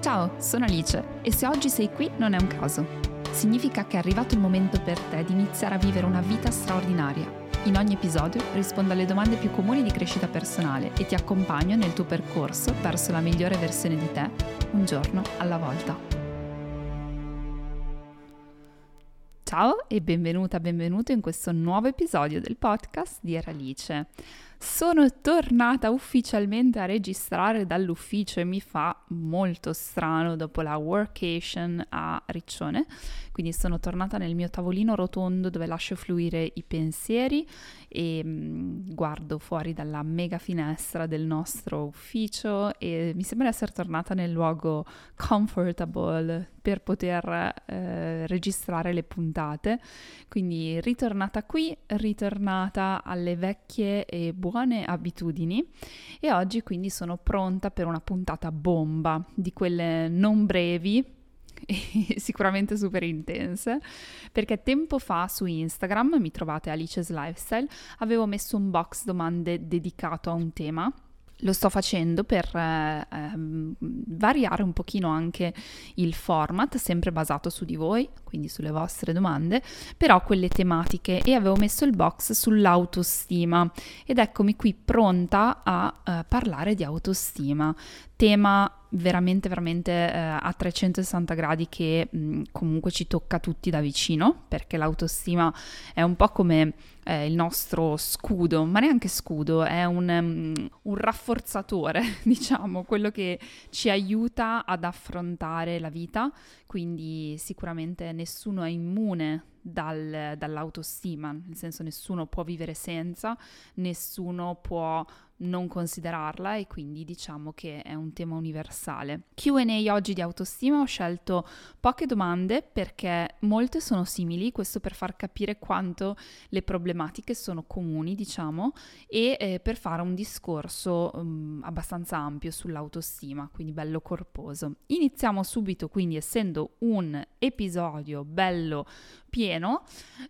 Ciao, sono Alice e se oggi sei qui non è un caso. Significa che è arrivato il momento per te di iniziare a vivere una vita straordinaria. In ogni episodio rispondo alle domande più comuni di crescita personale e ti accompagno nel tuo percorso verso la migliore versione di te, un giorno alla volta. Ciao e benvenuta, benvenuto in questo nuovo episodio del podcast di Eralice. Sono tornata ufficialmente a registrare dall'ufficio e mi fa molto strano dopo la workation a Riccione. Quindi sono tornata nel mio tavolino rotondo dove lascio fluire i pensieri e mm, guardo fuori dalla mega finestra del nostro ufficio e mi sembra essere tornata nel luogo comfortable per poter eh, registrare le puntate. Quindi ritornata qui, ritornata alle vecchie e buone buone abitudini e oggi quindi sono pronta per una puntata bomba di quelle non brevi e sicuramente super intense perché tempo fa su Instagram mi trovate Alice's Lifestyle avevo messo un box domande dedicato a un tema lo sto facendo per eh, ehm, variare un pochino anche il format, sempre basato su di voi, quindi sulle vostre domande, però quelle tematiche. E avevo messo il box sull'autostima ed eccomi qui pronta a eh, parlare di autostima, tema veramente veramente eh, a 360 gradi che mh, mm, comunque ci tocca tutti da vicino perché l'autostima è un po' come eh, il nostro scudo ma neanche scudo è un, um, un rafforzatore diciamo quello che ci aiuta ad affrontare la vita quindi sicuramente nessuno è immune dal, dall'autostima nel senso nessuno può vivere senza nessuno può non considerarla e quindi diciamo che è un tema universale. QA oggi di autostima ho scelto poche domande perché molte sono simili, questo per far capire quanto le problematiche sono comuni, diciamo, e eh, per fare un discorso um, abbastanza ampio sull'autostima, quindi bello corposo. Iniziamo subito, quindi essendo un episodio bello pieno,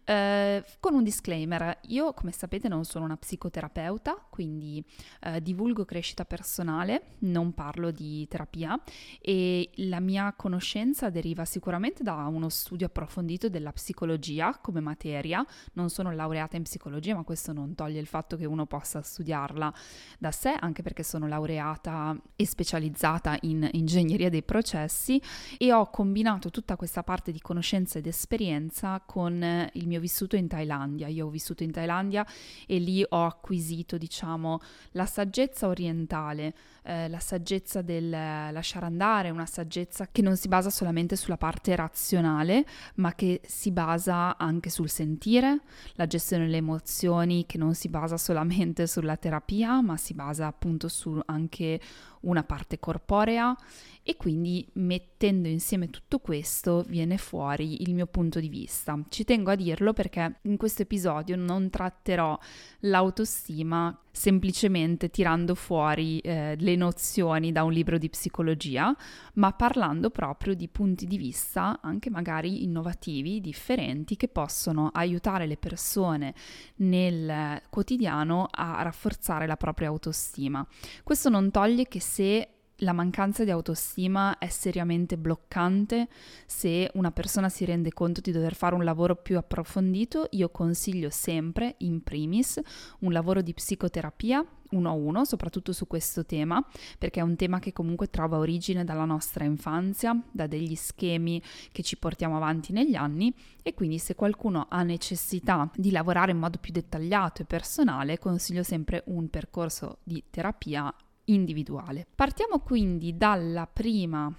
eh, con un disclaimer. Io, come sapete, non sono una psicoterapeuta, quindi eh, divulgo crescita personale, non parlo di terapia e la mia conoscenza deriva sicuramente da uno studio approfondito della psicologia come materia. Non sono laureata in psicologia, ma questo non toglie il fatto che uno possa studiarla da sé, anche perché sono laureata e specializzata in ingegneria dei processi e ho combinato tutta questa parte di conoscenza ed esperienza con il mio vissuto in Thailandia. Io ho vissuto in Thailandia e lì ho acquisito, diciamo, la saggezza orientale, eh, la saggezza del lasciare andare, una saggezza che non si basa solamente sulla parte razionale, ma che si basa anche sul sentire, la gestione delle emozioni che non si basa solamente sulla terapia, ma si basa appunto su anche una parte corporea e quindi mettendo insieme tutto questo viene fuori il mio punto di vista. Ci tengo a dirlo perché in questo episodio non tratterò l'autostima semplicemente tirando fuori eh, le nozioni da un libro di psicologia, ma parlando proprio di punti di vista anche magari innovativi, differenti, che possono aiutare le persone nel quotidiano a rafforzare la propria autostima. Questo non toglie che se la mancanza di autostima è seriamente bloccante. Se una persona si rende conto di dover fare un lavoro più approfondito, io consiglio sempre, in primis, un lavoro di psicoterapia uno a uno, soprattutto su questo tema, perché è un tema che comunque trova origine dalla nostra infanzia, da degli schemi che ci portiamo avanti negli anni. E quindi se qualcuno ha necessità di lavorare in modo più dettagliato e personale, consiglio sempre un percorso di terapia individuale. Partiamo quindi dalla prima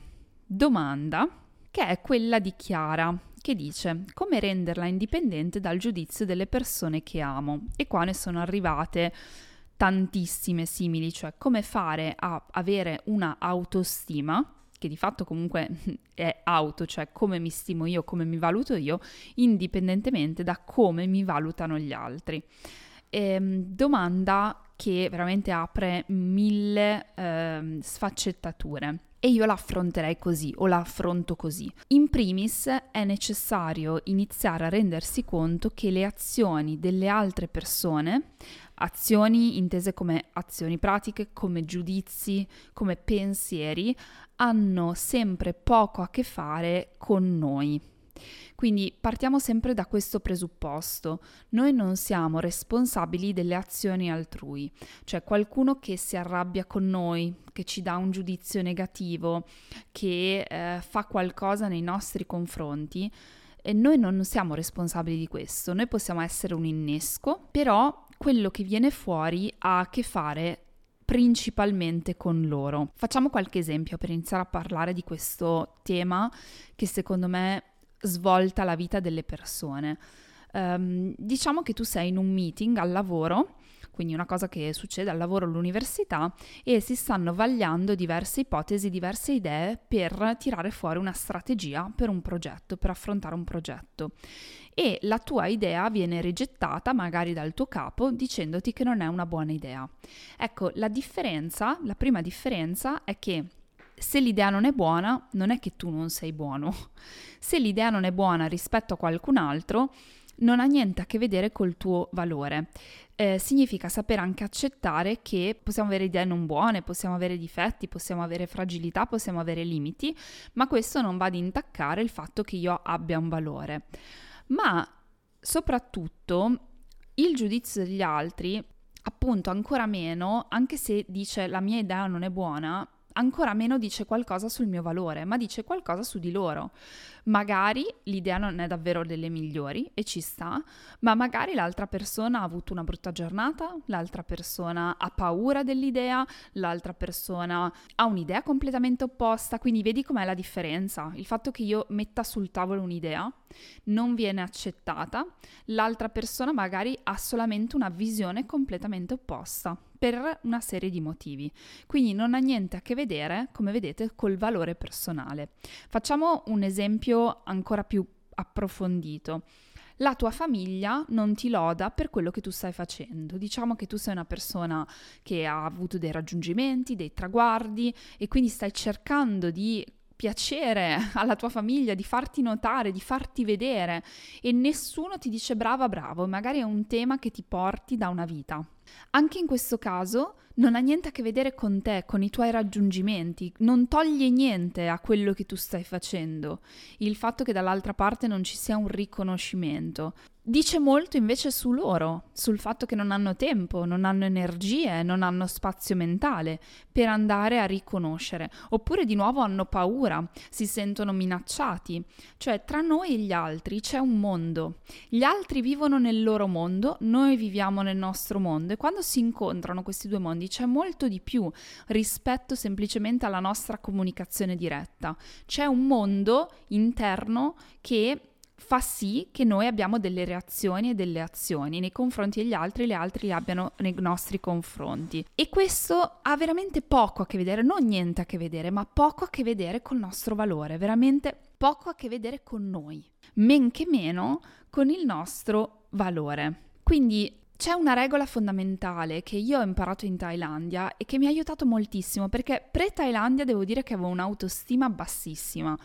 domanda, che è quella di Chiara, che dice come renderla indipendente dal giudizio delle persone che amo. E qua ne sono arrivate tantissime simili, cioè come fare a avere una autostima che di fatto comunque è auto, cioè come mi stimo io, come mi valuto io, indipendentemente da come mi valutano gli altri. Ehm, domanda che veramente apre mille eh, sfaccettature. E io la affronterei così o la affronto così. In primis è necessario iniziare a rendersi conto che le azioni delle altre persone, azioni intese come azioni pratiche, come giudizi, come pensieri, hanno sempre poco a che fare con noi. Quindi partiamo sempre da questo presupposto. Noi non siamo responsabili delle azioni altrui, cioè qualcuno che si arrabbia con noi, che ci dà un giudizio negativo, che eh, fa qualcosa nei nostri confronti. E noi non siamo responsabili di questo, noi possiamo essere un innesco, però quello che viene fuori ha a che fare principalmente con loro. Facciamo qualche esempio per iniziare a parlare di questo tema che secondo me svolta la vita delle persone. Um, diciamo che tu sei in un meeting al lavoro, quindi una cosa che succede al lavoro all'università, e si stanno vagliando diverse ipotesi, diverse idee per tirare fuori una strategia per un progetto, per affrontare un progetto. E la tua idea viene rigettata magari dal tuo capo dicendoti che non è una buona idea. Ecco, la differenza, la prima differenza è che se l'idea non è buona, non è che tu non sei buono. Se l'idea non è buona rispetto a qualcun altro, non ha niente a che vedere col tuo valore. Eh, significa sapere anche accettare che possiamo avere idee non buone, possiamo avere difetti, possiamo avere fragilità, possiamo avere limiti, ma questo non va ad intaccare il fatto che io abbia un valore. Ma soprattutto il giudizio degli altri, appunto ancora meno, anche se dice la mia idea non è buona, ancora meno dice qualcosa sul mio valore, ma dice qualcosa su di loro. Magari l'idea non è davvero delle migliori e ci sta, ma magari l'altra persona ha avuto una brutta giornata, l'altra persona ha paura dell'idea, l'altra persona ha un'idea completamente opposta, quindi vedi com'è la differenza. Il fatto che io metta sul tavolo un'idea non viene accettata, l'altra persona magari ha solamente una visione completamente opposta per una serie di motivi. Quindi non ha niente a che vedere, come vedete, col valore personale. Facciamo un esempio ancora più approfondito la tua famiglia non ti loda per quello che tu stai facendo. Diciamo che tu sei una persona che ha avuto dei raggiungimenti, dei traguardi e quindi stai cercando di piacere alla tua famiglia, di farti notare, di farti vedere e nessuno ti dice brava, bravo, magari è un tema che ti porti da una vita. Anche in questo caso non ha niente a che vedere con te, con i tuoi raggiungimenti, non toglie niente a quello che tu stai facendo, il fatto che dall'altra parte non ci sia un riconoscimento. Dice molto invece su loro, sul fatto che non hanno tempo, non hanno energie, non hanno spazio mentale per andare a riconoscere, oppure di nuovo hanno paura, si sentono minacciati. Cioè tra noi e gli altri c'è un mondo. Gli altri vivono nel loro mondo, noi viviamo nel nostro mondo e quando si incontrano questi due mondi c'è molto di più rispetto semplicemente alla nostra comunicazione diretta. C'è un mondo interno che fa sì che noi abbiamo delle reazioni e delle azioni nei confronti degli altri e gli altri le abbiano nei nostri confronti. E questo ha veramente poco a che vedere, non niente a che vedere, ma poco a che vedere col nostro valore, veramente poco a che vedere con noi, men che meno con il nostro valore. Quindi c'è una regola fondamentale che io ho imparato in Thailandia e che mi ha aiutato moltissimo perché pre-Thailandia devo dire che avevo un'autostima bassissima.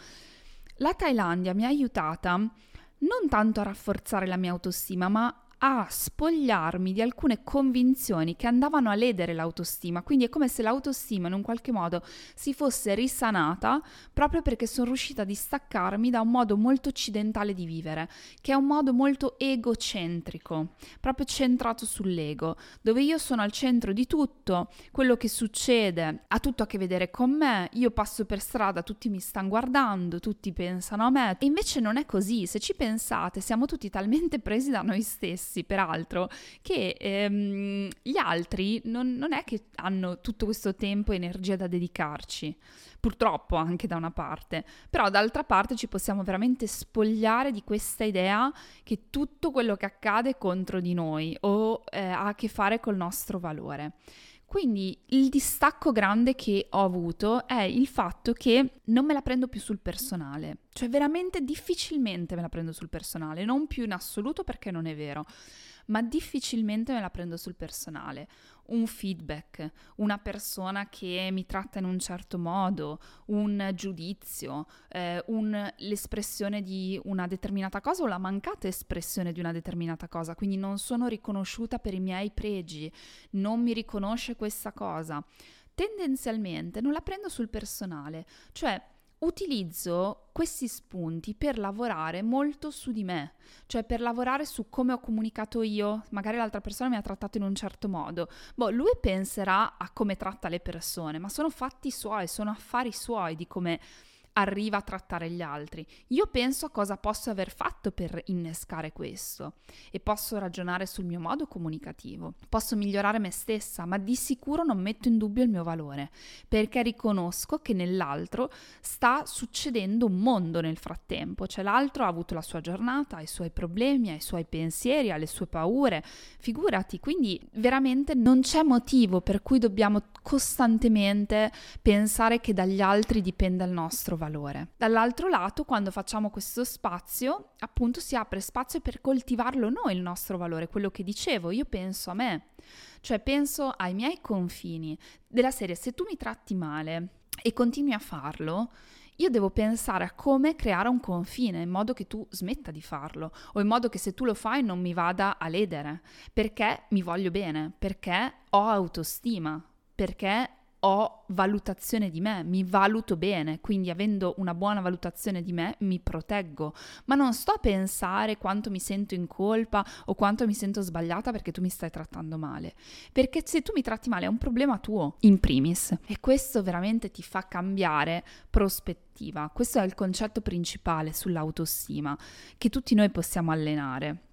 La Thailandia mi ha aiutata non tanto a rafforzare la mia autostima, ma a spogliarmi di alcune convinzioni che andavano a ledere l'autostima, quindi è come se l'autostima in un qualche modo si fosse risanata proprio perché sono riuscita a distaccarmi da un modo molto occidentale di vivere, che è un modo molto egocentrico, proprio centrato sull'ego, dove io sono al centro di tutto, quello che succede ha tutto a che vedere con me, io passo per strada, tutti mi stanno guardando, tutti pensano a me, e invece non è così, se ci pensate siamo tutti talmente presi da noi stessi stessi, peraltro, che ehm, gli altri non, non è che hanno tutto questo tempo e energia da dedicarci purtroppo anche da una parte, però d'altra parte ci possiamo veramente spogliare di questa idea che tutto quello che accade è contro di noi o eh, ha a che fare col nostro valore. Quindi il distacco grande che ho avuto è il fatto che non me la prendo più sul personale, cioè veramente difficilmente me la prendo sul personale, non più in assoluto perché non è vero, ma difficilmente me la prendo sul personale. Un feedback, una persona che mi tratta in un certo modo, un giudizio, eh, un, l'espressione di una determinata cosa o la mancata espressione di una determinata cosa, quindi non sono riconosciuta per i miei pregi, non mi riconosce questa cosa. Tendenzialmente non la prendo sul personale, cioè utilizzo questi spunti per lavorare molto su di me, cioè per lavorare su come ho comunicato io, magari l'altra persona mi ha trattato in un certo modo. Boh, lui penserà a come tratta le persone, ma sono fatti suoi, sono affari suoi di come arriva a trattare gli altri. Io penso a cosa posso aver fatto per innescare questo e posso ragionare sul mio modo comunicativo. Posso migliorare me stessa, ma di sicuro non metto in dubbio il mio valore, perché riconosco che nell'altro sta succedendo un mondo nel frattempo, cioè l'altro ha avuto la sua giornata, i suoi problemi, i suoi pensieri, le sue paure. Figurati, quindi veramente non c'è motivo per cui dobbiamo costantemente pensare che dagli altri dipenda il nostro valore valore. Dall'altro lato, quando facciamo questo spazio, appunto si apre spazio per coltivarlo noi il nostro valore, quello che dicevo, io penso a me, cioè penso ai miei confini, della serie se tu mi tratti male e continui a farlo, io devo pensare a come creare un confine in modo che tu smetta di farlo o in modo che se tu lo fai non mi vada a ledere, perché mi voglio bene, perché ho autostima, perché ho valutazione di me, mi valuto bene, quindi avendo una buona valutazione di me mi proteggo, ma non sto a pensare quanto mi sento in colpa o quanto mi sento sbagliata perché tu mi stai trattando male, perché se tu mi tratti male è un problema tuo in primis e questo veramente ti fa cambiare prospettiva. Questo è il concetto principale sull'autostima che tutti noi possiamo allenare.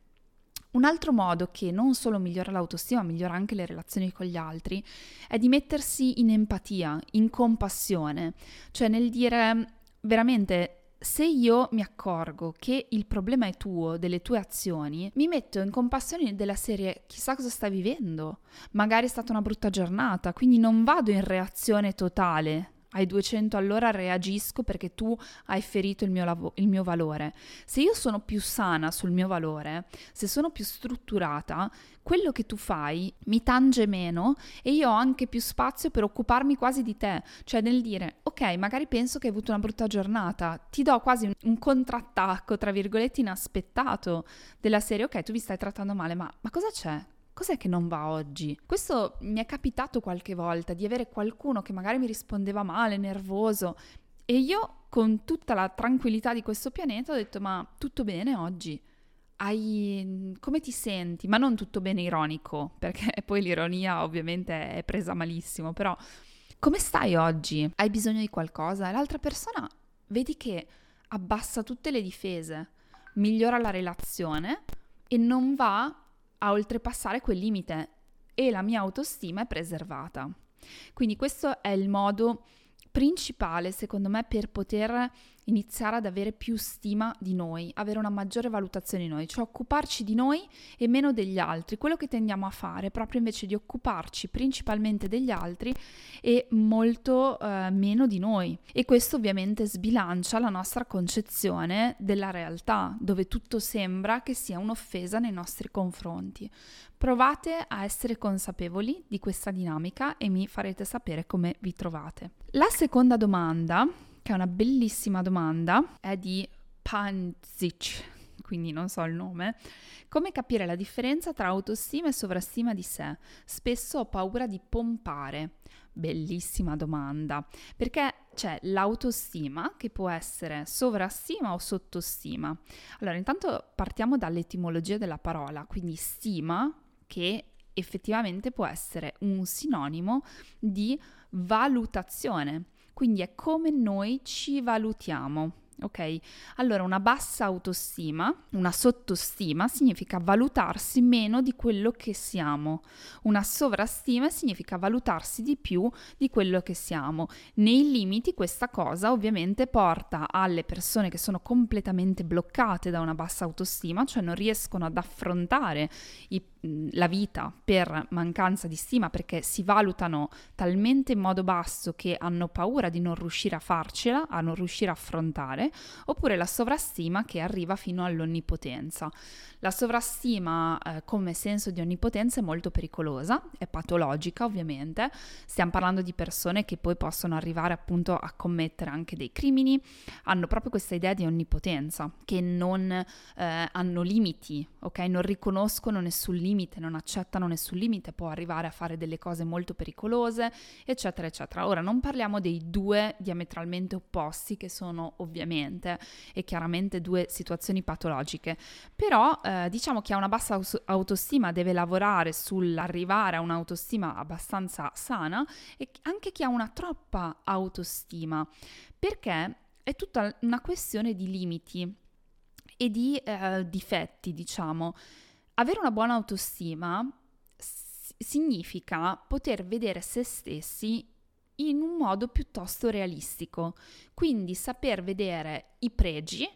Un altro modo che non solo migliora l'autostima, ma migliora anche le relazioni con gli altri, è di mettersi in empatia, in compassione, cioè nel dire veramente se io mi accorgo che il problema è tuo, delle tue azioni, mi metto in compassione della serie chissà cosa stai vivendo. Magari è stata una brutta giornata, quindi non vado in reazione totale ai 200 all'ora reagisco perché tu hai ferito il mio, lav- il mio valore. Se io sono più sana sul mio valore, se sono più strutturata, quello che tu fai mi tange meno e io ho anche più spazio per occuparmi quasi di te, cioè nel dire ok, magari penso che hai avuto una brutta giornata, ti do quasi un, un contrattacco, tra virgolette, inaspettato della serie ok, tu vi stai trattando male, ma, ma cosa c'è? Cos'è che non va oggi? Questo mi è capitato qualche volta di avere qualcuno che magari mi rispondeva male, nervoso e io con tutta la tranquillità di questo pianeta ho detto ma tutto bene oggi? Hai... come ti senti? Ma non tutto bene ironico, perché poi l'ironia ovviamente è presa malissimo, però come stai oggi? Hai bisogno di qualcosa? E l'altra persona vedi che abbassa tutte le difese, migliora la relazione e non va a oltrepassare quel limite e la mia autostima è preservata. Quindi questo è il modo principale, secondo me, per poter iniziare ad avere più stima di noi, avere una maggiore valutazione di noi, cioè occuparci di noi e meno degli altri. Quello che tendiamo a fare proprio invece di occuparci principalmente degli altri e molto eh, meno di noi. E questo ovviamente sbilancia la nostra concezione della realtà, dove tutto sembra che sia un'offesa nei nostri confronti. Provate a essere consapevoli di questa dinamica e mi farete sapere come vi trovate. La seconda domanda che è una bellissima domanda, è di Panzic, quindi non so il nome. Come capire la differenza tra autostima e sovrastima di sé? Spesso ho paura di pompare. Bellissima domanda, perché c'è l'autostima che può essere sovrastima o sottostima. Allora, intanto partiamo dall'etimologia della parola, quindi stima che effettivamente può essere un sinonimo di valutazione. Quindi è come noi ci valutiamo. Ok? Allora, una bassa autostima, una sottostima significa valutarsi meno di quello che siamo. Una sovrastima significa valutarsi di più di quello che siamo. Nei limiti questa cosa ovviamente porta alle persone che sono completamente bloccate da una bassa autostima, cioè non riescono ad affrontare i la vita per mancanza di stima perché si valutano talmente in modo basso che hanno paura di non riuscire a farcela, a non riuscire a affrontare, oppure la sovrastima che arriva fino all'onnipotenza. La sovrastima eh, come senso di onnipotenza è molto pericolosa, è patologica ovviamente, stiamo parlando di persone che poi possono arrivare appunto a commettere anche dei crimini, hanno proprio questa idea di onnipotenza, che non eh, hanno limiti, ok? Non riconoscono nessun limite, non accettano nessun limite, può arrivare a fare delle cose molto pericolose, eccetera, eccetera. Ora non parliamo dei due diametralmente opposti che sono ovviamente e chiaramente due situazioni patologiche, però eh, diciamo chi ha una bassa autostima deve lavorare sull'arrivare a un'autostima abbastanza sana e anche chi ha una troppa autostima, perché è tutta una questione di limiti e di eh, difetti, diciamo. Avere una buona autostima s- significa poter vedere se stessi in un modo piuttosto realistico, quindi saper vedere i pregi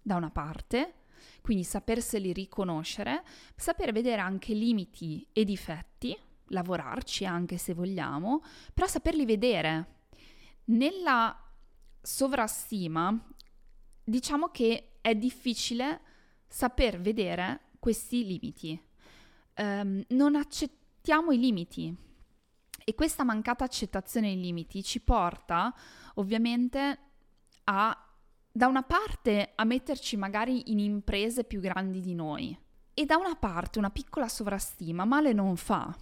da una parte quindi saperseli riconoscere, saper vedere anche limiti e difetti, lavorarci anche se vogliamo, però saperli vedere. Nella sovrastima diciamo che è difficile saper vedere questi limiti. Um, non accettiamo i limiti e questa mancata accettazione dei limiti ci porta ovviamente a da una parte a metterci magari in imprese più grandi di noi e da una parte una piccola sovrastima male non fa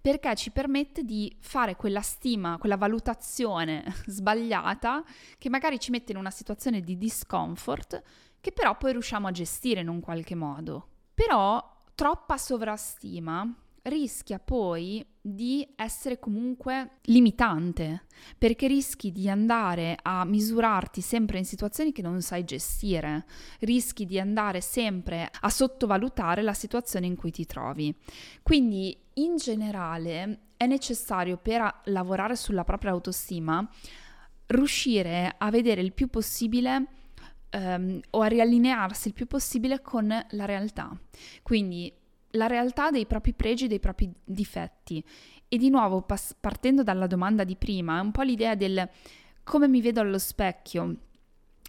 perché ci permette di fare quella stima, quella valutazione sbagliata che magari ci mette in una situazione di discomfort che però poi riusciamo a gestire in un qualche modo. Però troppa sovrastima rischia poi di essere comunque limitante, perché rischi di andare a misurarti sempre in situazioni che non sai gestire, rischi di andare sempre a sottovalutare la situazione in cui ti trovi. Quindi in generale è necessario per lavorare sulla propria autostima riuscire a vedere il più possibile um, o a riallinearsi il più possibile con la realtà. Quindi la realtà dei propri pregi e dei propri difetti. E di nuovo, pas- partendo dalla domanda di prima, è un po' l'idea del come mi vedo allo specchio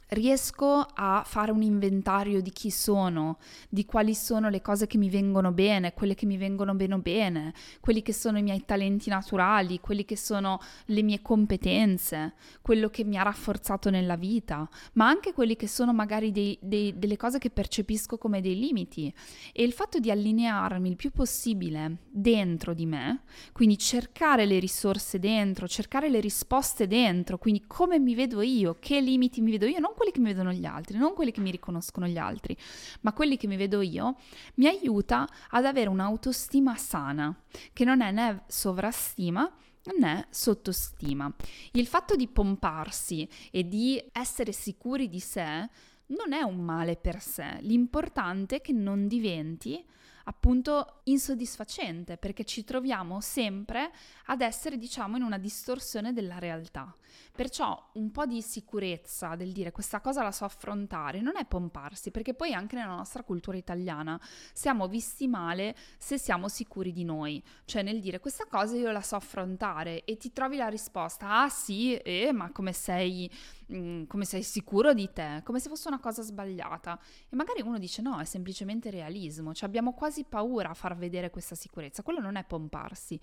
riesco a fare un inventario di chi sono, di quali sono le cose che mi vengono bene, quelle che mi vengono meno bene, quelli che sono i miei talenti naturali, quelli che sono le mie competenze, quello che mi ha rafforzato nella vita, ma anche quelli che sono magari dei, dei, delle cose che percepisco come dei limiti. E il fatto di allinearmi il più possibile dentro di me, quindi cercare le risorse dentro, cercare le risposte dentro, quindi come mi vedo io, che limiti mi vedo io, non quelli che mi vedono gli altri, non quelli che mi riconoscono gli altri, ma quelli che mi vedo io, mi aiuta ad avere un'autostima sana, che non è né sovrastima né sottostima. Il fatto di pomparsi e di essere sicuri di sé non è un male per sé, l'importante è che non diventi appunto insoddisfacente perché ci troviamo sempre ad essere diciamo in una distorsione della realtà. Perciò un po' di sicurezza del dire questa cosa la so affrontare non è pomparsi perché poi anche nella nostra cultura italiana siamo visti male se siamo sicuri di noi, cioè nel dire questa cosa io la so affrontare e ti trovi la risposta ah sì, eh, ma come sei, mh, mm, come sei sicuro di te, come se fosse una cosa sbagliata. E magari uno dice no, è semplicemente realismo, cioè abbiamo quasi quasi paura a far vedere questa sicurezza, quello non è pomparsi.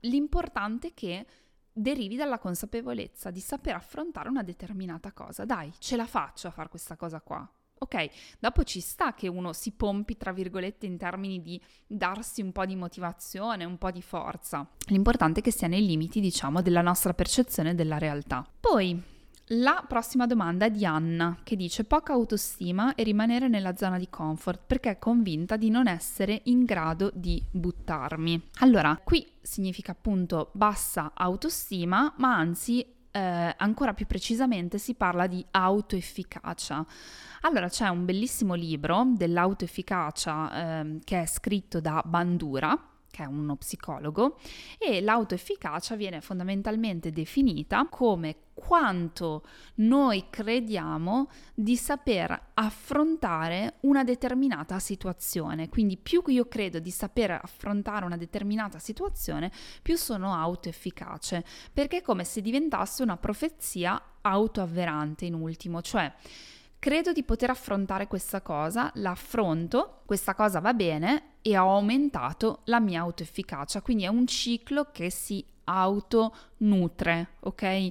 L'importante è che derivi dalla consapevolezza di saper affrontare una determinata cosa. Dai, ce la faccio a fare questa cosa qua. Ok, dopo ci sta che uno si pompi, tra virgolette, in termini di darsi un po' di motivazione, un po' di forza. L'importante è che sia nei limiti, diciamo, della nostra percezione della realtà. Poi, la prossima domanda è di Anna che dice poca autostima e rimanere nella zona di comfort perché è convinta di non essere in grado di buttarmi. Allora, qui significa appunto bassa autostima, ma anzi eh, ancora più precisamente si parla di autoefficacia. Allora c'è un bellissimo libro dell'autoefficacia eh, che è scritto da Bandura che è uno psicologo, e l'autoefficacia viene fondamentalmente definita come quanto noi crediamo di saper affrontare una determinata situazione. Quindi più io credo di saper affrontare una determinata situazione, più sono autoefficace, perché è come se diventasse una profezia autoavverante in ultimo, cioè credo di poter affrontare questa cosa, l'affronto, questa cosa va bene e ho aumentato la mia autoefficacia, quindi è un ciclo che si autonutre, ok?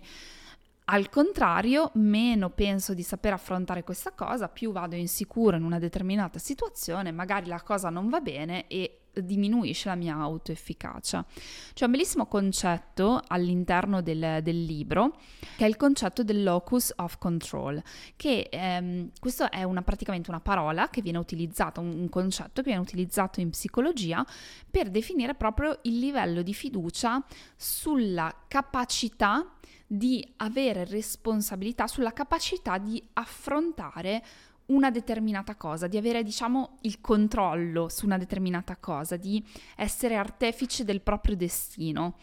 Al contrario, meno penso di saper affrontare questa cosa, più vado insicuro in una determinata situazione, magari la cosa non va bene e diminuisce la mia autoefficacia. C'è un bellissimo concetto all'interno del, del libro che è il concetto del locus of control, che ehm, questo è una, praticamente una parola che viene utilizzata, un, un concetto che viene utilizzato in psicologia per definire proprio il livello di fiducia sulla capacità di avere responsabilità sulla capacità di affrontare una determinata cosa, di avere diciamo il controllo su una determinata cosa, di essere artefice del proprio destino.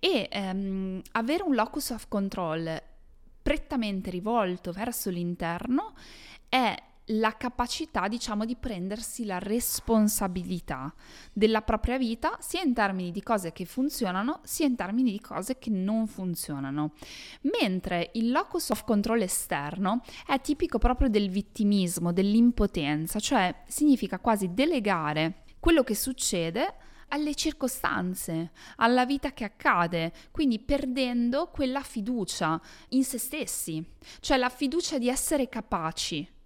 E ehm, avere un locus of control prettamente rivolto verso l'interno è la capacità, diciamo, di prendersi la responsabilità della propria vita, sia in termini di cose che funzionano, sia in termini di cose che non funzionano. Mentre il locus of control esterno è tipico proprio del vittimismo, dell'impotenza, cioè significa quasi delegare quello che succede alle circostanze, alla vita che accade, quindi perdendo quella fiducia in se stessi, cioè la fiducia di essere capaci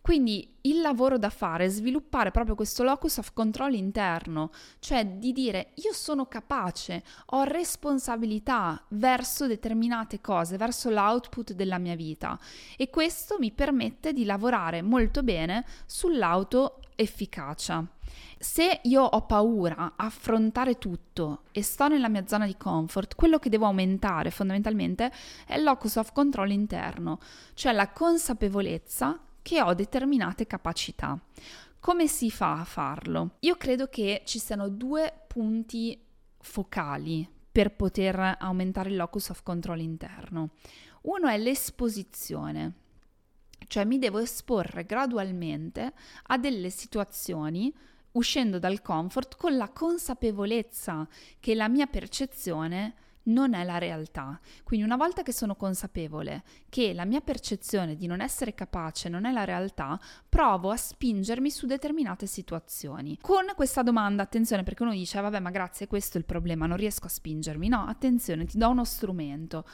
quindi il lavoro da fare è sviluppare proprio questo locus of control interno, cioè di dire io sono capace, ho responsabilità verso determinate cose, verso l'output della mia vita e questo mi permette di lavorare molto bene sull'auto-efficacia. Se io ho paura a affrontare tutto e sto nella mia zona di comfort, quello che devo aumentare fondamentalmente è il locus of control interno, cioè la consapevolezza che ho determinate capacità. Come si fa a farlo? Io credo che ci siano due punti focali per poter aumentare il locus of control interno. Uno è l'esposizione, cioè mi devo esporre gradualmente a delle situazioni uscendo dal comfort con la consapevolezza che la mia percezione non è la realtà. Quindi una volta che sono consapevole che la mia percezione di non essere capace non è la realtà, provo a spingermi su determinate situazioni. Con questa domanda, attenzione perché uno dice, vabbè ma grazie, questo è il problema, non riesco a spingermi. No, attenzione, ti do uno strumento.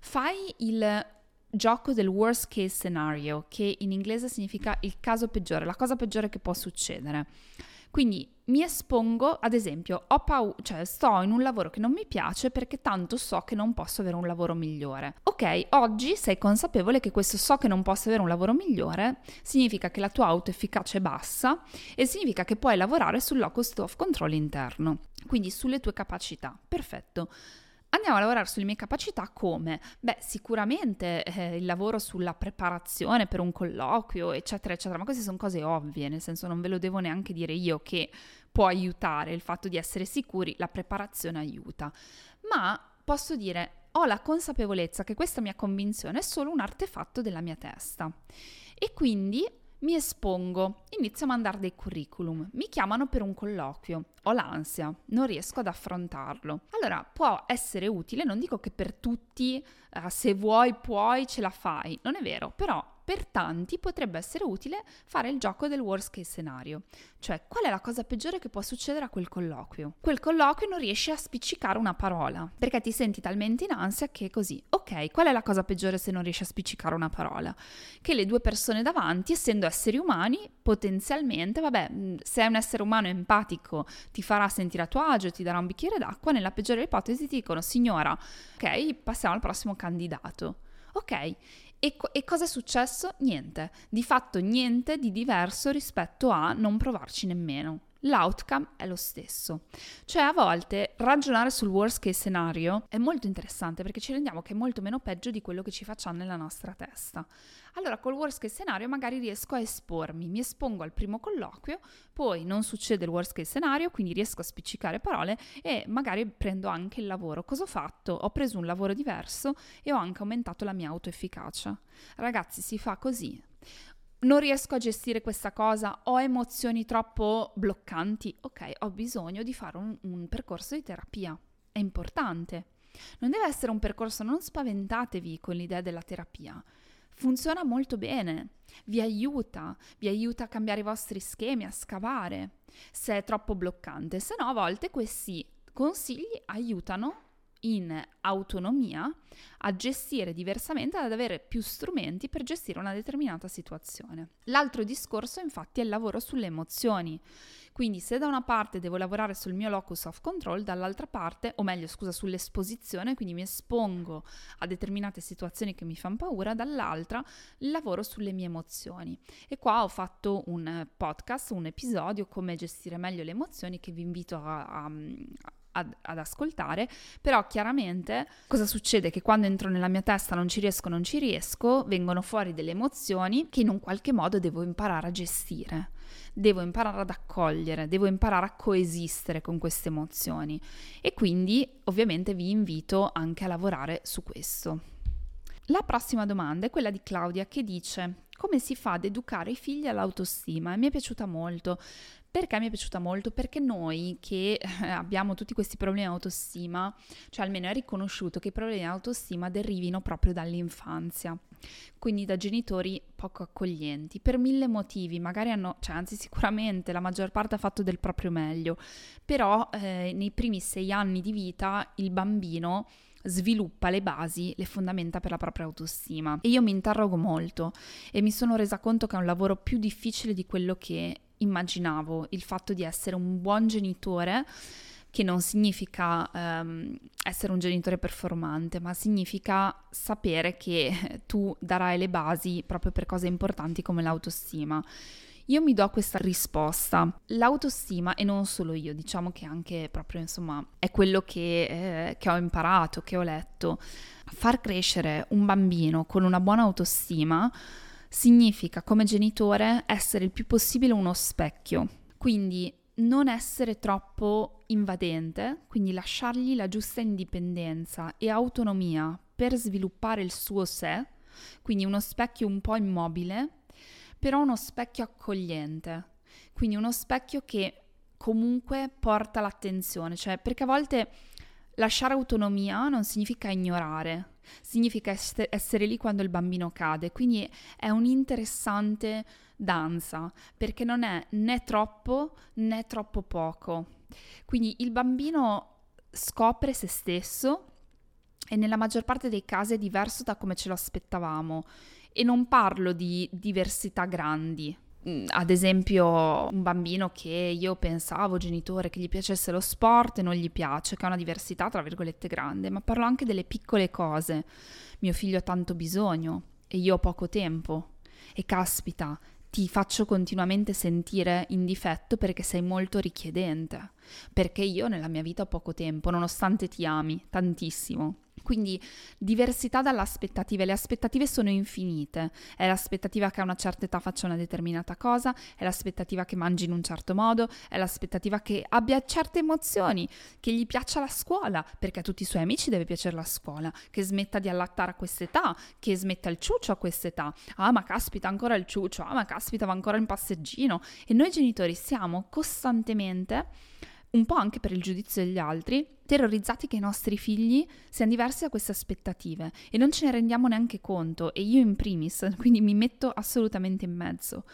Fai il gioco del worst case scenario, che in inglese significa il caso peggiore, la cosa peggiore che può succedere. Quindi mi espongo, ad esempio, ho paura, cioè sto in un lavoro che non mi piace perché tanto so che non posso avere un lavoro migliore. Ok, oggi sei consapevole che questo so che non posso avere un lavoro migliore significa che la tua autoefficacia è bassa e significa che puoi lavorare sul locus of control interno, quindi sulle tue capacità. Perfetto. Andiamo a lavorare sulle mie capacità come? Beh, sicuramente eh, il lavoro sulla preparazione per un colloquio, eccetera, eccetera, ma queste sono cose ovvie, nel senso non ve lo devo neanche dire io che può aiutare il fatto di essere sicuri, la preparazione aiuta. Ma posso dire, ho la consapevolezza che questa mia convinzione è solo un artefatto della mia testa. E quindi mi espongo, inizio a mandare dei curriculum, mi chiamano per un colloquio, ho l'ansia, non riesco ad affrontarlo. Allora può essere utile, non dico che per tutti, uh, se vuoi puoi, ce la fai, non è vero, però per tanti potrebbe essere utile fare il gioco del worst case scenario, cioè qual è la cosa peggiore che può succedere a quel colloquio? Quel colloquio non riesci a spiccicare una parola perché ti senti talmente in ansia che così. Ok, qual è la cosa peggiore se non riesci a spiccicare una parola? Che le due persone davanti, essendo esseri umani, potenzialmente, vabbè, se è un essere umano empatico, ti farà sentire a tuo agio, ti darà un bicchiere d'acqua, nella peggiore ipotesi ti dicono signora, ok, passiamo al prossimo candidato. Ok, e, co- e cosa è successo? Niente, di fatto niente di diverso rispetto a non provarci nemmeno. L'outcome è lo stesso. Cioè a volte ragionare sul worst case scenario è molto interessante perché ci rendiamo che è molto meno peggio di quello che ci facciamo nella nostra testa. Allora col worst case scenario magari riesco a espormi, mi espongo al primo colloquio, poi non succede il worst case scenario, quindi riesco a spiccicare parole e magari prendo anche il lavoro. Cosa ho fatto? Ho preso un lavoro diverso e ho anche aumentato la mia autoefficacia. Ragazzi, si fa così non riesco a gestire questa cosa, ho emozioni troppo bloccanti, ok, ho bisogno di fare un, un, percorso di terapia. È importante. Non deve essere un percorso, non spaventatevi con l'idea della terapia. Funziona molto bene, vi aiuta, vi aiuta a cambiare i vostri schemi, a scavare se è troppo bloccante. Se no, a volte questi consigli aiutano in autonomia a gestire diversamente, ad avere più strumenti per gestire una determinata situazione. L'altro discorso infatti è il lavoro sulle emozioni. Quindi se da una parte devo lavorare sul mio locus of control, dall'altra parte, o meglio scusa, sull'esposizione, quindi mi espongo a determinate situazioni che mi fanno paura, dall'altra lavoro sulle mie emozioni. E qua ho fatto un podcast, un episodio come gestire meglio le emozioni che vi invito a, a, ad, ad, ascoltare, però chiaramente cosa succede? Che quando entro nella mia testa non ci riesco, non ci riesco, vengono fuori delle emozioni che in un qualche modo devo imparare a gestire, devo imparare ad accogliere, devo imparare a coesistere con queste emozioni e quindi ovviamente vi invito anche a lavorare su questo. La prossima domanda è quella di Claudia che dice come si fa ad educare i figli all'autostima e mi è piaciuta molto perché mi è piaciuta molto? Perché noi che eh, abbiamo tutti questi problemi di autostima, cioè almeno è riconosciuto che i problemi di autostima derivino proprio dall'infanzia, quindi da genitori poco accoglienti, per mille motivi, magari hanno, cioè anzi sicuramente la maggior parte ha fatto del proprio meglio, però eh, nei primi sei anni di vita il bambino sviluppa le basi, le fondamenta per la propria autostima. E io mi interrogo molto e mi sono resa conto che è un lavoro più difficile di quello che immaginavo il fatto di essere un buon genitore che non significa um, essere un genitore performante, ma significa sapere che tu darai le basi proprio per cose importanti come l'autostima. Io mi do questa risposta. L'autostima, e non solo io, diciamo che anche proprio, insomma, è quello che, eh, che ho imparato, che ho letto. Far crescere un bambino con una buona autostima significa come genitore essere il più possibile uno specchio, quindi non essere troppo invadente, quindi lasciargli la giusta indipendenza e autonomia per sviluppare il suo sé, quindi uno specchio un po' immobile, però uno specchio accogliente, quindi uno specchio che comunque porta l'attenzione, cioè perché a volte lasciare autonomia non significa ignorare, significa essere lì quando il bambino cade, quindi è un'interessante danza perché non è né troppo né troppo poco. Quindi il bambino scopre se stesso e nella maggior parte dei casi è diverso da come ce lo aspettavamo e non parlo di diversità grandi, Mm, ad esempio un bambino che io pensavo, genitore, che gli piacesse lo sport e non gli piace, che ha una diversità tra virgolette grande, ma parlo anche delle piccole cose. Mio figlio ha tanto bisogno e io ho poco tempo. E caspita, ti faccio continuamente sentire in difetto perché sei molto richiedente, perché io nella mia vita ho poco tempo, nonostante ti ami tantissimo. Quindi diversità dalle aspettative, le aspettative sono infinite, è l'aspettativa che a una certa età faccia una determinata cosa, è l'aspettativa che mangi in un certo modo, è l'aspettativa che abbia certe emozioni, che gli piaccia la scuola, perché a tutti i suoi amici deve piacere la scuola, che smetta di allattare a quest'età, che smetta il ciuccio a quest'età, ah ma caspita ancora il ciuccio, ah ma caspita va ancora in passeggino. E noi genitori siamo costantemente un po' anche per il giudizio degli altri, terrorizzati che i nostri figli siano diversi da queste aspettative e non ce ne rendiamo neanche conto e io in primis, quindi mi metto assolutamente in mezzo.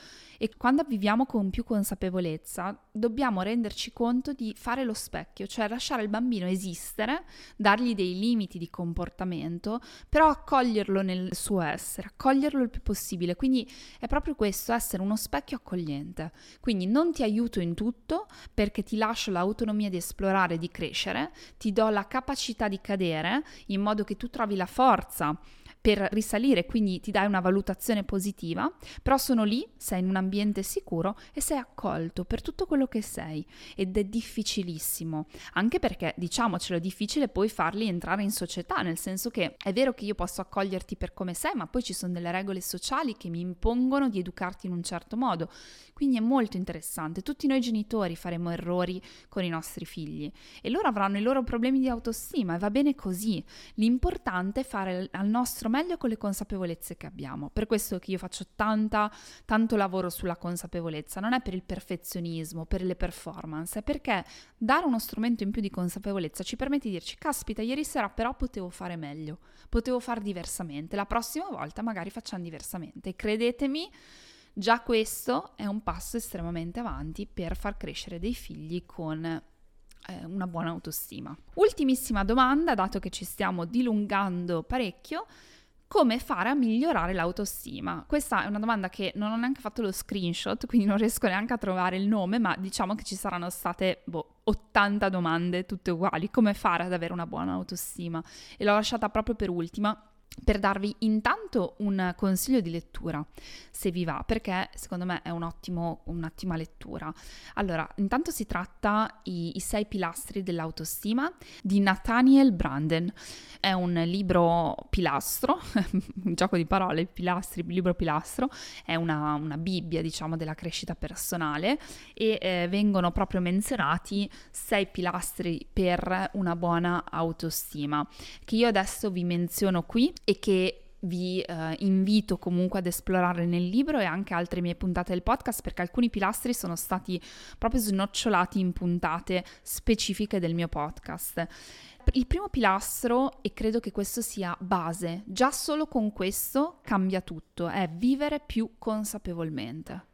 E quando viviamo con più consapevolezza, dobbiamo renderci conto di fare lo specchio, cioè lasciare il bambino esistere, dargli dei limiti di comportamento, però accoglierlo nel suo essere, accoglierlo il più possibile. Quindi è proprio questo, essere uno specchio accogliente. Quindi non ti aiuto in tutto perché ti lascio l'autonomia di esplorare di crescere, ti do la capacità di cadere in modo che tu trovi la forza per risalire, quindi ti dai una valutazione positiva, però sono lì, sei in un ambiente sicuro e sei accolto per tutto quello che sei ed è difficilissimo, anche perché diciamocelo è difficile poi farli entrare in società, nel senso che è vero che io posso accoglierti per come sei, ma poi ci sono delle regole sociali che mi impongono di educarti in un certo modo, quindi è molto interessante. Tutti noi genitori faremo errori con i nostri figli e loro avranno i loro problemi di autostima e va bene così. L'importante è fare al nostro meglio con le consapevolezze che abbiamo. Per questo che io faccio tanta, tanto lavoro sulla consapevolezza, non è per il perfezionismo, per le performance, è perché dare uno strumento in più di consapevolezza ci permette di dirci, caspita, ieri sera però potevo fare meglio, potevo fare diversamente, la prossima volta magari facciamo diversamente. Credetemi, già questo è un passo estremamente avanti per far crescere dei figli con eh, una buona autostima. Ultimissima domanda, dato che ci stiamo dilungando parecchio, come fare a migliorare l'autostima? Questa è una domanda che non ho neanche fatto lo screenshot, quindi non riesco neanche a trovare il nome, ma diciamo che ci saranno state boh, 80 domande tutte uguali. Come fare ad avere una buona autostima? E l'ho lasciata proprio per ultima per darvi intanto un consiglio di lettura, se vi va, perché secondo me è un ottimo, un'ottima lettura. Allora, intanto si tratta i, i sei pilastri dell'autostima di Nathaniel Branden. È un libro pilastro, un gioco di parole, pilastri, libro pilastro, è una, una Bibbia, diciamo, della crescita personale e eh, vengono proprio menzionati sei pilastri per una buona autostima, che io adesso vi menziono qui e che vi eh, invito comunque ad esplorare nel libro e anche altre mie puntate del podcast perché alcuni pilastri sono stati proprio snocciolati in puntate specifiche del mio podcast. Il primo pilastro, e credo che questo sia base, già solo con questo cambia tutto, è vivere più consapevolmente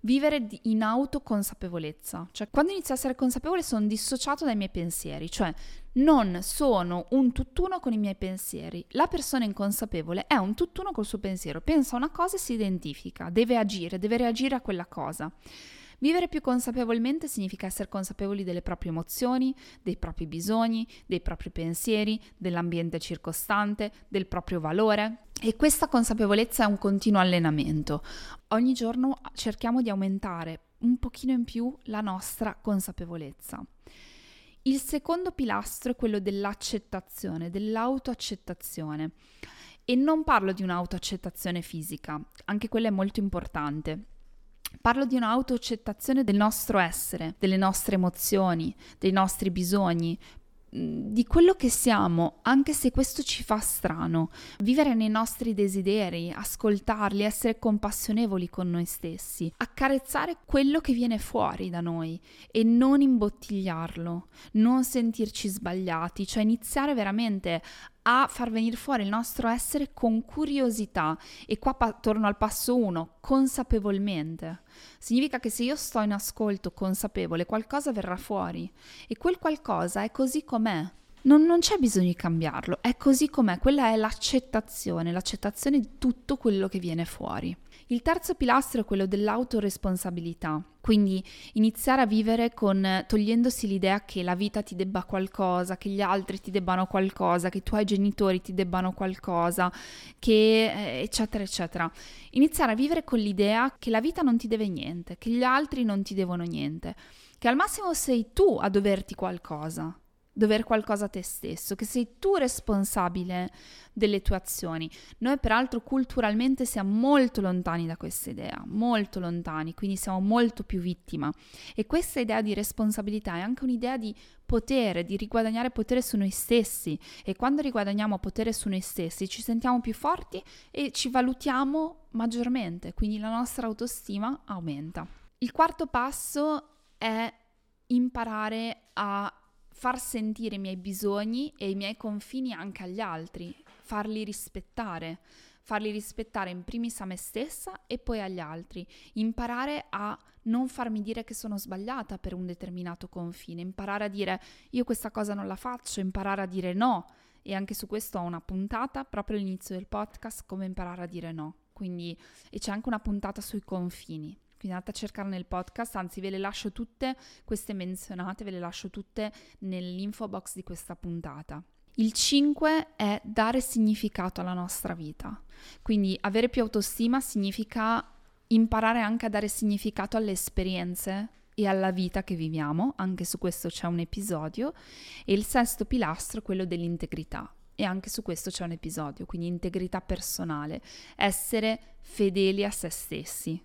vivere in autoconsapevolezza. Cioè, quando inizio a essere consapevole sono dissociato dai miei pensieri, cioè non sono un tutt'uno con i miei pensieri. La persona inconsapevole è un tutt'uno col suo pensiero, pensa una cosa e si identifica, deve agire, deve reagire a quella cosa. Vivere più consapevolmente significa essere consapevoli delle proprie emozioni, dei propri bisogni, dei propri pensieri, dell'ambiente circostante, del proprio valore. E questa consapevolezza è un continuo allenamento. Ogni giorno cerchiamo di aumentare un pochino in più la nostra consapevolezza. Il secondo pilastro è quello dell'accettazione, dell'autoaccettazione. E non parlo di un'autoaccettazione fisica, anche quella è molto importante. Parlo di un'autoaccettazione del nostro essere, delle nostre emozioni, dei nostri bisogni, di quello che siamo, anche se questo ci fa strano. Vivere nei nostri desideri, ascoltarli, essere compassionevoli con noi stessi, accarezzare quello che viene fuori da noi e non imbottigliarlo, non sentirci sbagliati, cioè iniziare veramente a far venire fuori il nostro essere con curiosità e qua pa- torno al passo 1, consapevolmente. Significa che se io sto in ascolto consapevole qualcosa verrà fuori e quel qualcosa è così com'è. Non, non, c'è bisogno di cambiarlo, è così com'è, quella è l'accettazione, l'accettazione di tutto quello che viene fuori. Il terzo pilastro è quello dell'autoresponsabilità, quindi iniziare a vivere con togliendosi l'idea che la vita ti debba qualcosa, che gli altri ti debbano qualcosa, che i tuoi genitori ti debbano qualcosa, che eh, eccetera eccetera. Iniziare a vivere con l'idea che la vita non ti deve niente, che gli altri non ti devono niente, che al massimo sei tu a doverti qualcosa dover qualcosa a te stesso, che sei tu responsabile delle tue azioni. Noi peraltro culturalmente siamo molto lontani da questa idea, molto lontani, quindi siamo molto più vittima. E questa idea di responsabilità è anche un'idea di potere, di riguadagnare potere su noi stessi e quando riguadagniamo potere su noi stessi ci sentiamo più forti e ci valutiamo maggiormente, quindi la nostra autostima aumenta. Il quarto passo è imparare a far sentire i miei bisogni e i miei confini anche agli altri, farli rispettare, farli rispettare in primis a me stessa e poi agli altri, imparare a non farmi dire che sono sbagliata per un determinato confine, imparare a dire io questa cosa non la faccio, imparare a dire no e anche su questo ho una puntata proprio all'inizio del podcast come imparare a dire no. Quindi e c'è anche una puntata sui confini quindi andate a cercare nel podcast, anzi ve le lascio tutte queste menzionate, ve le lascio tutte nell'info box di questa puntata. Il 5 è dare significato alla nostra vita, quindi avere più autostima significa imparare anche a dare significato alle esperienze e alla vita che viviamo, anche su questo c'è un episodio, e il sesto pilastro è quello dell'integrità. E anche su questo c'è un episodio, quindi integrità personale, essere fedeli a se stessi,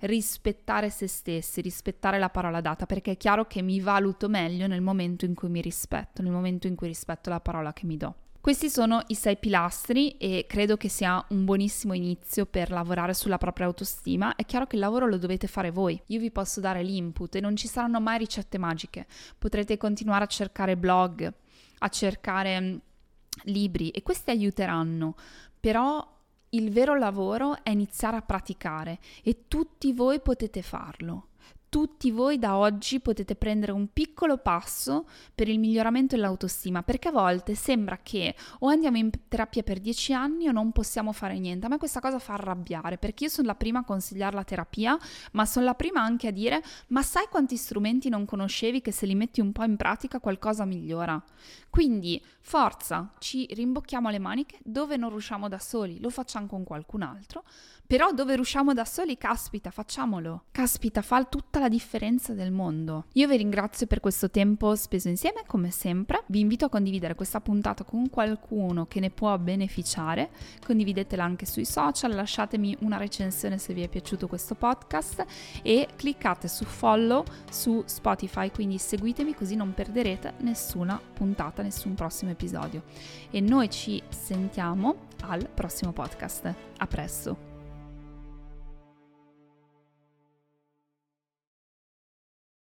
rispettare se stessi, rispettare la parola data, perché è chiaro che mi valuto meglio nel momento in cui mi rispetto, nel momento in cui rispetto la parola che mi do. Questi sono i sei pilastri e credo che sia un buonissimo inizio per lavorare sulla propria autostima. È chiaro che il lavoro lo dovete fare voi. Io vi posso dare l'input e non ci saranno mai ricette magiche. Potrete continuare a cercare blog, a cercare mm, libri e questi aiuteranno, però il vero lavoro è iniziare a praticare e tutti voi potete farlo tutti voi da oggi potete prendere un piccolo passo per il miglioramento dell'autostima, perché a volte sembra che o andiamo in terapia per dieci anni o non possiamo fare niente. A me questa cosa fa arrabbiare, perché io sono la prima a consigliare la terapia, ma sono la prima anche a dire, ma sai quanti strumenti non conoscevi che se li metti un po' in pratica qualcosa migliora? Quindi forza, ci rimbocchiamo le maniche dove non riusciamo da soli, lo facciamo con qualcun altro, però dove riusciamo da soli, caspita, facciamolo. Caspita, fa tutta la differenza del mondo. Io vi ringrazio per questo tempo speso insieme, come sempre. Vi invito a condividere questa puntata con qualcuno che ne può beneficiare. Condividetela anche sui social, lasciatemi una recensione se vi è piaciuto questo podcast e cliccate su follow su Spotify, quindi seguitemi così non perderete nessuna puntata, nessun prossimo episodio. E noi ci sentiamo al prossimo podcast. A presto!